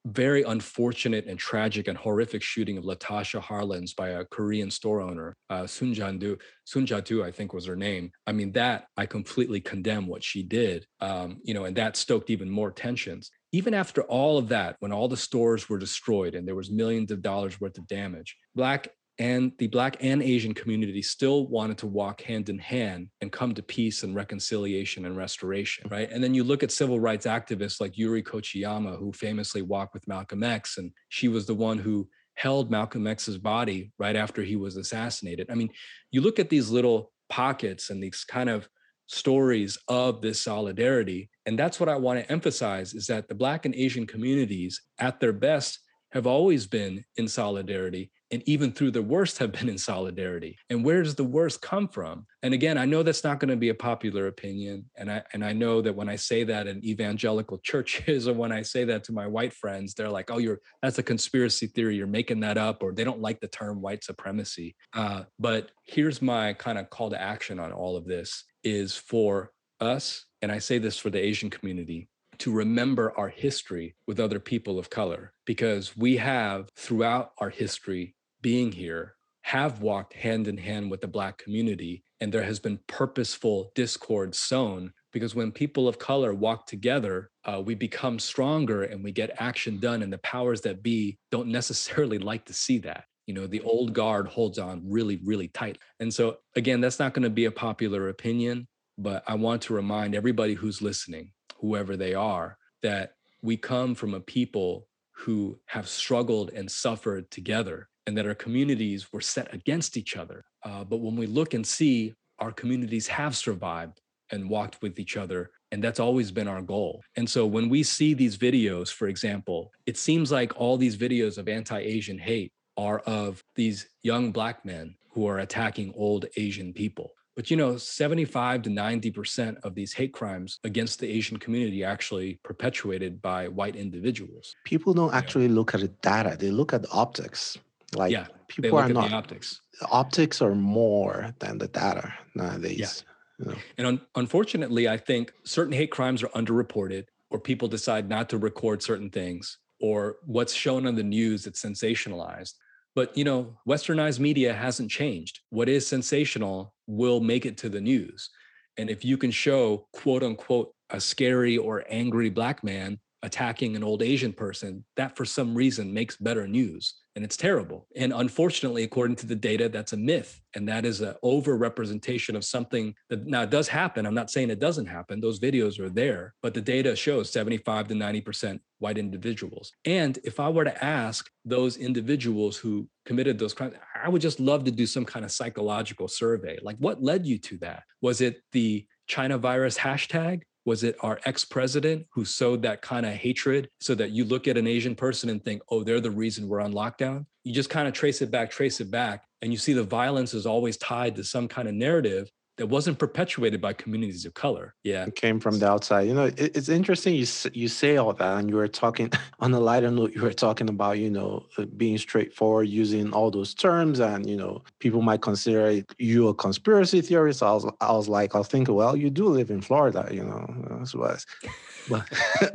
very unfortunate and tragic and horrific shooting of Latasha Harlins by a Korean store owner, uh, Sun Jandu, Sun I think was her name. I mean, that I completely condemn what she did, um, you know, and that stoked even more tensions. Even after all of that, when all the stores were destroyed and there was millions of dollars worth of damage, Black and the Black and Asian community still wanted to walk hand in hand and come to peace and reconciliation and restoration, right? And then you look at civil rights activists like Yuri Kochiyama, who famously walked with Malcolm X, and she was the one who held Malcolm X's body right after he was assassinated. I mean, you look at these little pockets and these kind of stories of this solidarity, and that's what I want to emphasize is that the Black and Asian communities, at their best, have always been in solidarity and even through the worst have been in solidarity. And where does the worst come from? And again i know that's not going to be a popular opinion and i and i know that when i say that in evangelical churches or when i say that to my white friends they're like oh you're that's a conspiracy theory. You're making that up or they don't like the term white supremacy. Uh, but here's my kind of call to action on all of this is for us and i say this for the asian community to remember our history with other people of color. Because we have throughout our history being here have walked hand in hand with the black community and there has been purposeful discord sown because when people of color walk together uh, we become stronger and we get action done and the powers that be don't necessarily like to see that. You know the old guard holds on really really tight. And so again that's not going to be a popular opinion but i want to remind everybody who's listening whoever they are, that we come from a people who have struggled and suffered together and that our communities were set against each other. Uh, but when we look and see our communities have survived and walked with each other, and that's always been our goal. And so when we see these videos, for example, it seems like all these videos of anti Asian hate are of these young Black men who are attacking old Asian people. But you know, 75 to 90% of these hate crimes against the Asian community are actually perpetuated by white individuals. People don't actually look at the data, they look at the optics. Like yeah, people are not optics. Optics are more than the data nowadays. Yeah. You know? And un- unfortunately, I think certain hate crimes are underreported, or people decide not to record certain things, or what's shown on the news that's sensationalized. But you know, westernized media hasn't changed. What is sensational will make it to the news. And if you can show quote unquote a scary or angry black man attacking an old Asian person, that for some reason makes better news and it's terrible. And unfortunately, according to the data, that's a myth. And that is an over representation of something that now it does happen. I'm not saying it doesn't happen. Those videos are there, but the data shows 75 to 90% white individuals. And if I were to ask those individuals who committed those crimes, I would just love to do some kind of psychological survey. Like, what led you to that? Was it the China virus hashtag? Was it our ex president who sowed that kind of hatred so that you look at an Asian person and think, oh, they're the reason we're on lockdown? You just kind of trace it back, trace it back. And you see the violence is always tied to some kind of narrative that wasn't perpetuated by communities of color. Yeah, it came from the outside. You know, it, it's interesting you you say all that, and you were talking on a lighter note. You were talking about you know uh, being straightforward, using all those terms, and you know people might consider you a conspiracy theorist. I was I was like I was thinking, well, you do live in Florida, you know, that's what. But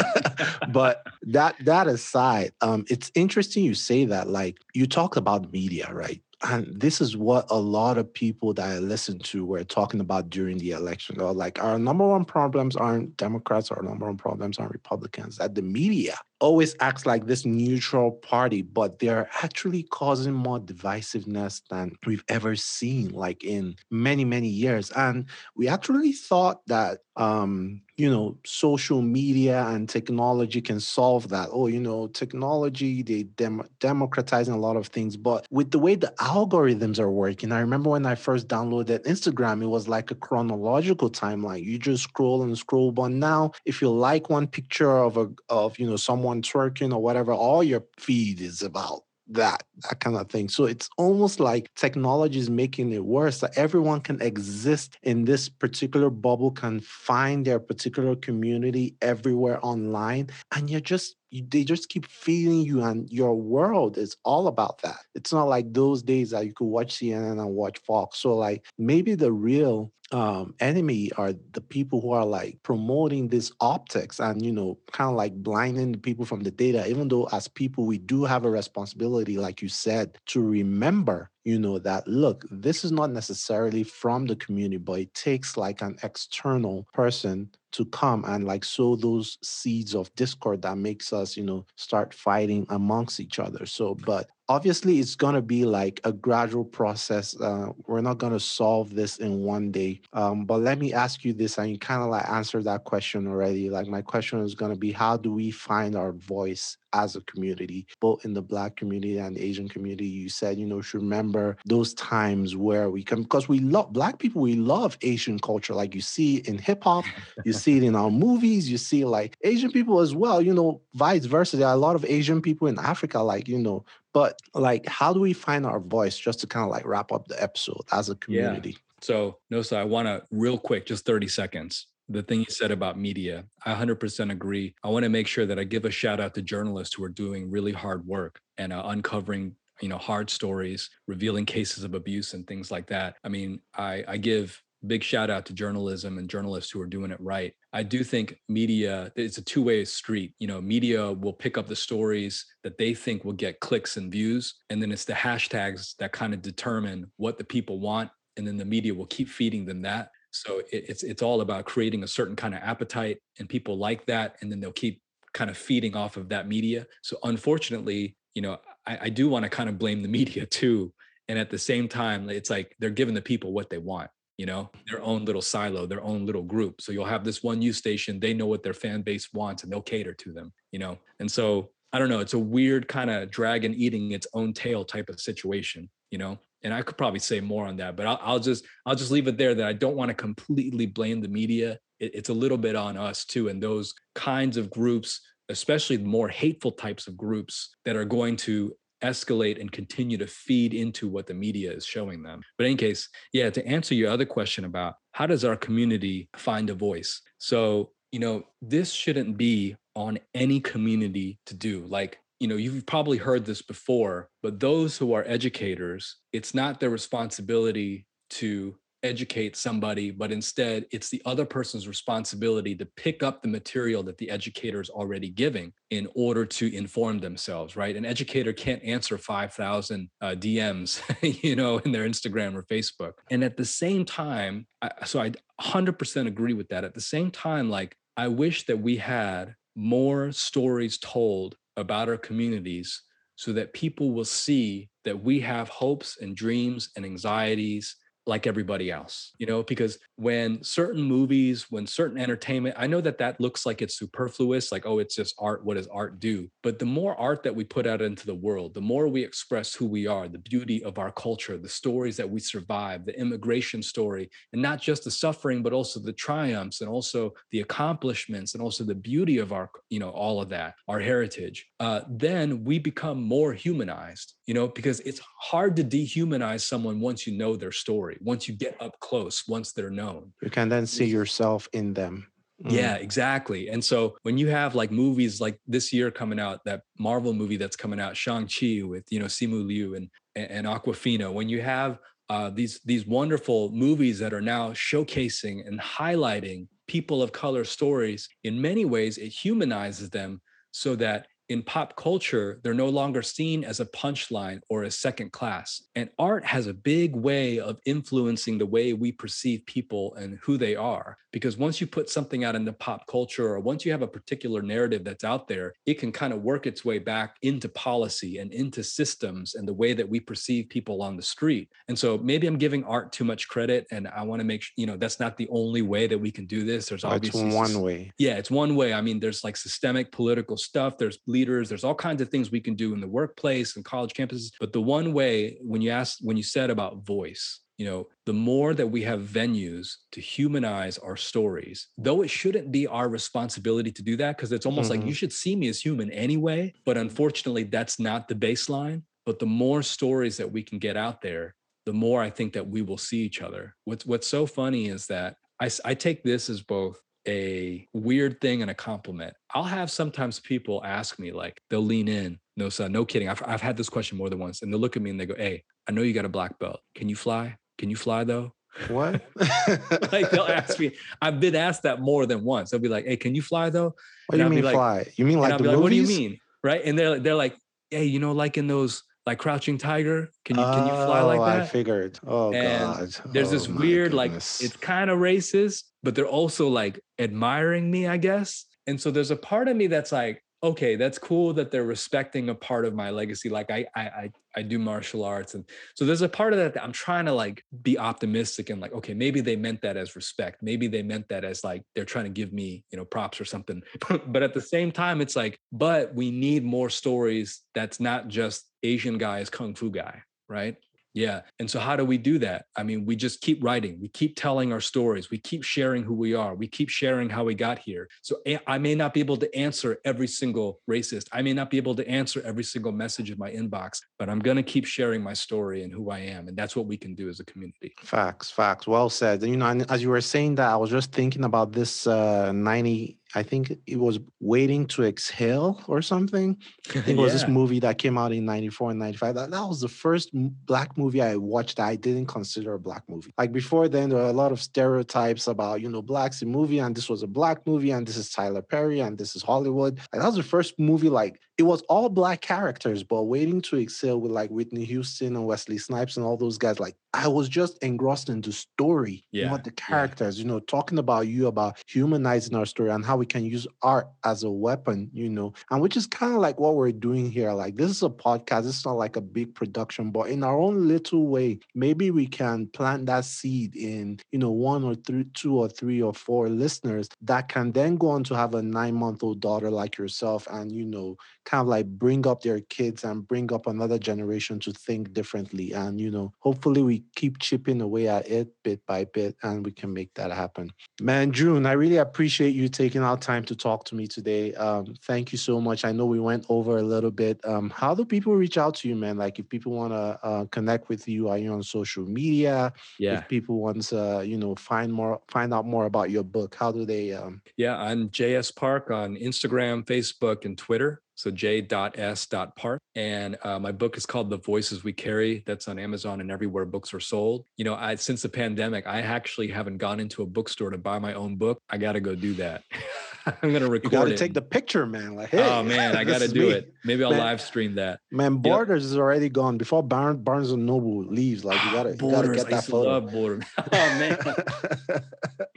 but that that aside, um, it's interesting you say that. Like you talk about media, right? And this is what a lot of people that I listen to were talking about during the election. Or like our number one problems aren't Democrats, our number one problems aren't Republicans. That the media always acts like this neutral party, but they're actually causing more divisiveness than we've ever seen, like in many, many years. And we actually thought that um, you know, social media and technology can solve that. Oh, you know, technology, they dem- democratizing a lot of things. But with the way the algorithms are working, I remember when I first downloaded Instagram, it was like a chronological timeline. You just scroll and scroll. But now, if you like one picture of a of you know someone twerking or whatever, all your feed is about that that kind of thing. So it's almost like technology is making it worse that everyone can exist in this particular bubble can find their particular community everywhere online and you're just you, they just keep feeding you and your world is all about that. It's not like those days that you could watch cnn and watch fox. So like maybe the real um, enemy are the people who are like promoting this optics and you know kind of like blinding people from the data even though as people we do have a responsibility like you said to remember you know that look this is not necessarily from the community but it takes like an external person to come and like sow those seeds of discord that makes us you know start fighting amongst each other. So but obviously it's going to be like a gradual process uh, we're not going to solve this in one day um, but let me ask you this and you kind of like answered that question already like my question is going to be how do we find our voice as a community, both in the Black community and the Asian community. You said, you know, should remember those times where we come, because we love Black people, we love Asian culture. Like you see in hip hop, you see it in our movies, you see like Asian people as well, you know, vice versa. There are a lot of Asian people in Africa, like, you know, but like, how do we find our voice just to kind of like wrap up the episode as a community? Yeah. So, Nosa, I want to real quick, just 30 seconds the thing you said about media, I 100% agree. I want to make sure that I give a shout out to journalists who are doing really hard work and uh, uncovering you know hard stories revealing cases of abuse and things like that i mean i i give big shout out to journalism and journalists who are doing it right i do think media it's a two-way street you know media will pick up the stories that they think will get clicks and views and then it's the hashtags that kind of determine what the people want and then the media will keep feeding them that so it, it's it's all about creating a certain kind of appetite, and people like that, and then they'll keep kind of feeding off of that media. So unfortunately, you know, I, I do want to kind of blame the media too. And at the same time, it's like they're giving the people what they want you know their own little silo their own little group. So you'll have this one news station they know what their fan base wants and they'll cater to them you know? And so i don't know it's a weird kind of dragon eating its own tail type of situation you know? And I could probably say more on that, but I'll, I'll just I'll just leave it there that I don't want to completely blame the media. It, it's a little bit on us too, and those kinds of groups, especially the more hateful types of groups that are going to escalate and continue to feed into what the media is showing them. But in any case, yeah, to answer your other question about how does our community find a voice? So you know, this shouldn't be on any community to do. Like you know, you've probably heard this before, but those who are educators, it's not their responsibility to educate somebody, but instead it's the other person's responsibility to pick up the material that the educator is already giving in order to inform themselves, right? An educator can't answer 5,000 uh, DMs, you know, in their Instagram or Facebook. And at the same time, I, so I 100% agree with that. At the same time, like, I wish that we had more stories told about our communities so that people will see that we have hopes and dreams and anxieties like everybody else you know because when certain movies when certain entertainment i know that that looks like it's superfluous like oh it's just art what does art do? But the more art that we put out into the world the more we express who we are the beauty of our culture the stories that we survive the immigration story and not just the suffering but also the triumphs and also the accomplishments and also the beauty of our you know all of that our heritage uh, then we become more humanized you know because it's hard to dehumanize someone once you know their story once you get up close once they're known. You can then see yourself in them. Mm. yeah exactly. And so when you have like movies like this year coming out that marvel movie that's coming out shang-chi with you know simu liu and and awkwafina when you have uh, these these wonderful movies that are now showcasing and highlighting people of color stories in many ways it humanizes them so that in pop culture, they're no longer seen as a punchline or a second class. And art has a big way of influencing the way we perceive people and who they are. Because once you put something out into pop culture, or once you have a particular narrative that's out there, it can kind of work its way back into policy and into systems and the way that we perceive people on the street. And so maybe I'm giving art too much credit, and I want to make sure, you know, that's not the only way that we can do this. There's oh, obviously it's one way. Yeah, it's one way. I mean, there's like systemic political stuff, there's leaders, there's all kinds of things we can do in the workplace and college campuses. But the one way, when you asked, when you said about voice, you know, the more that we have venues to humanize our stories, though it shouldn't be our responsibility to do that, because it's almost mm-hmm. like you should see me as human anyway. But unfortunately, that's not the baseline. But the more stories that we can get out there, the more I think that we will see each other. What's what's so funny is that I, I take this as both a weird thing and a compliment. I'll have sometimes people ask me, like, they'll lean in. No, son, no kidding. I've, I've had this question more than once. And they'll look at me and they go, Hey, I know you got a black belt. Can you fly? Can you fly though? What? like they'll ask me. I've been asked that more than once. They'll be like, "Hey, can you fly though?" What do you mean like, fly? You mean like the like, What do you mean? Right? And they're they're like, "Hey, you know, like in those like Crouching Tiger, can you can you fly like oh, that?" I figured. Oh and god. There's oh, this weird goodness. like it's kind of racist, but they're also like admiring me, I guess. And so there's a part of me that's like, okay, that's cool that they're respecting a part of my legacy. Like I, I, I, I do martial arts, and so there's a part of that, that I'm trying to like be optimistic and like, okay, maybe they meant that as respect. Maybe they meant that as like they're trying to give me, you know, props or something. but at the same time, it's like, but we need more stories. That's not just Asian guy kung fu guy, right? Yeah. And so, how do we do that? I mean, we just keep writing, we keep telling our stories, we keep sharing who we are, we keep sharing how we got here. So, I may not be able to answer every single racist, I may not be able to answer every single message in my inbox, but I'm going to keep sharing my story and who I am. And that's what we can do as a community. Facts, facts. Well said. And, you know, as you were saying that, I was just thinking about this uh, 90 I think it was Waiting to Exhale or something. I think it was this movie that came out in 94 and 95. That, that was the first black movie I watched that I didn't consider a black movie. Like before then, there were a lot of stereotypes about, you know, blacks in movie, and this was a black movie, and this is Tyler Perry, and this is Hollywood. Like that was the first movie, like it was all black characters, but Waiting to Exhale with like Whitney Houston and Wesley Snipes and all those guys, like I was just engrossed in the story, yeah. not the characters, yeah. you know, talking about you, about humanizing our story and how we can use art as a weapon, you know, and which is kind of like what we're doing here. Like, this is a podcast, it's not like a big production, but in our own little way, maybe we can plant that seed in, you know, one or three, two or three or four listeners that can then go on to have a nine month old daughter like yourself and, you know, kind of like bring up their kids and bring up another generation to think differently. And, you know, hopefully we keep chipping away at it bit by bit and we can make that happen. Man, June, I really appreciate you taking our time to talk to me today. Um, thank you so much. I know we went over a little bit. Um, how do people reach out to you, man? Like if people want to uh, connect with you, are you on social media? Yeah. If people want to, you know, find more, find out more about your book, how do they? Um... Yeah, I'm JS Park on Instagram, Facebook, and Twitter. So j.s.park. And uh, my book is called The Voices We Carry. That's on Amazon and everywhere books are sold. You know, I since the pandemic, I actually haven't gone into a bookstore to buy my own book. I got to go do that. I'm gonna record. You gotta it. take the picture, man. Like, hey, oh man, I gotta do me. it. Maybe I'll man, live stream that. Man, Borders yep. is already gone before Barnes Barnes and Noble leaves. Like, you gotta, Borders, you gotta get that I photo. Love Borders. oh man,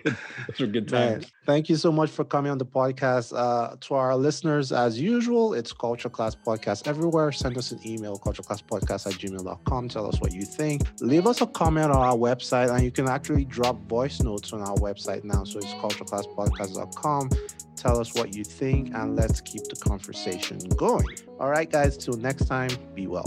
those were good times. Man, thank you so much for coming on the podcast. Uh, to our listeners, as usual, it's Culture Class Podcast everywhere. Send us an email, cultureclasspodcast at gmail.com. Tell us what you think. Leave us a comment on our website, and you can actually drop voice notes on our website now. So it's cultureclasspodcast.com. Tell us what you think, and let's keep the conversation going. All right, guys, till next time, be well.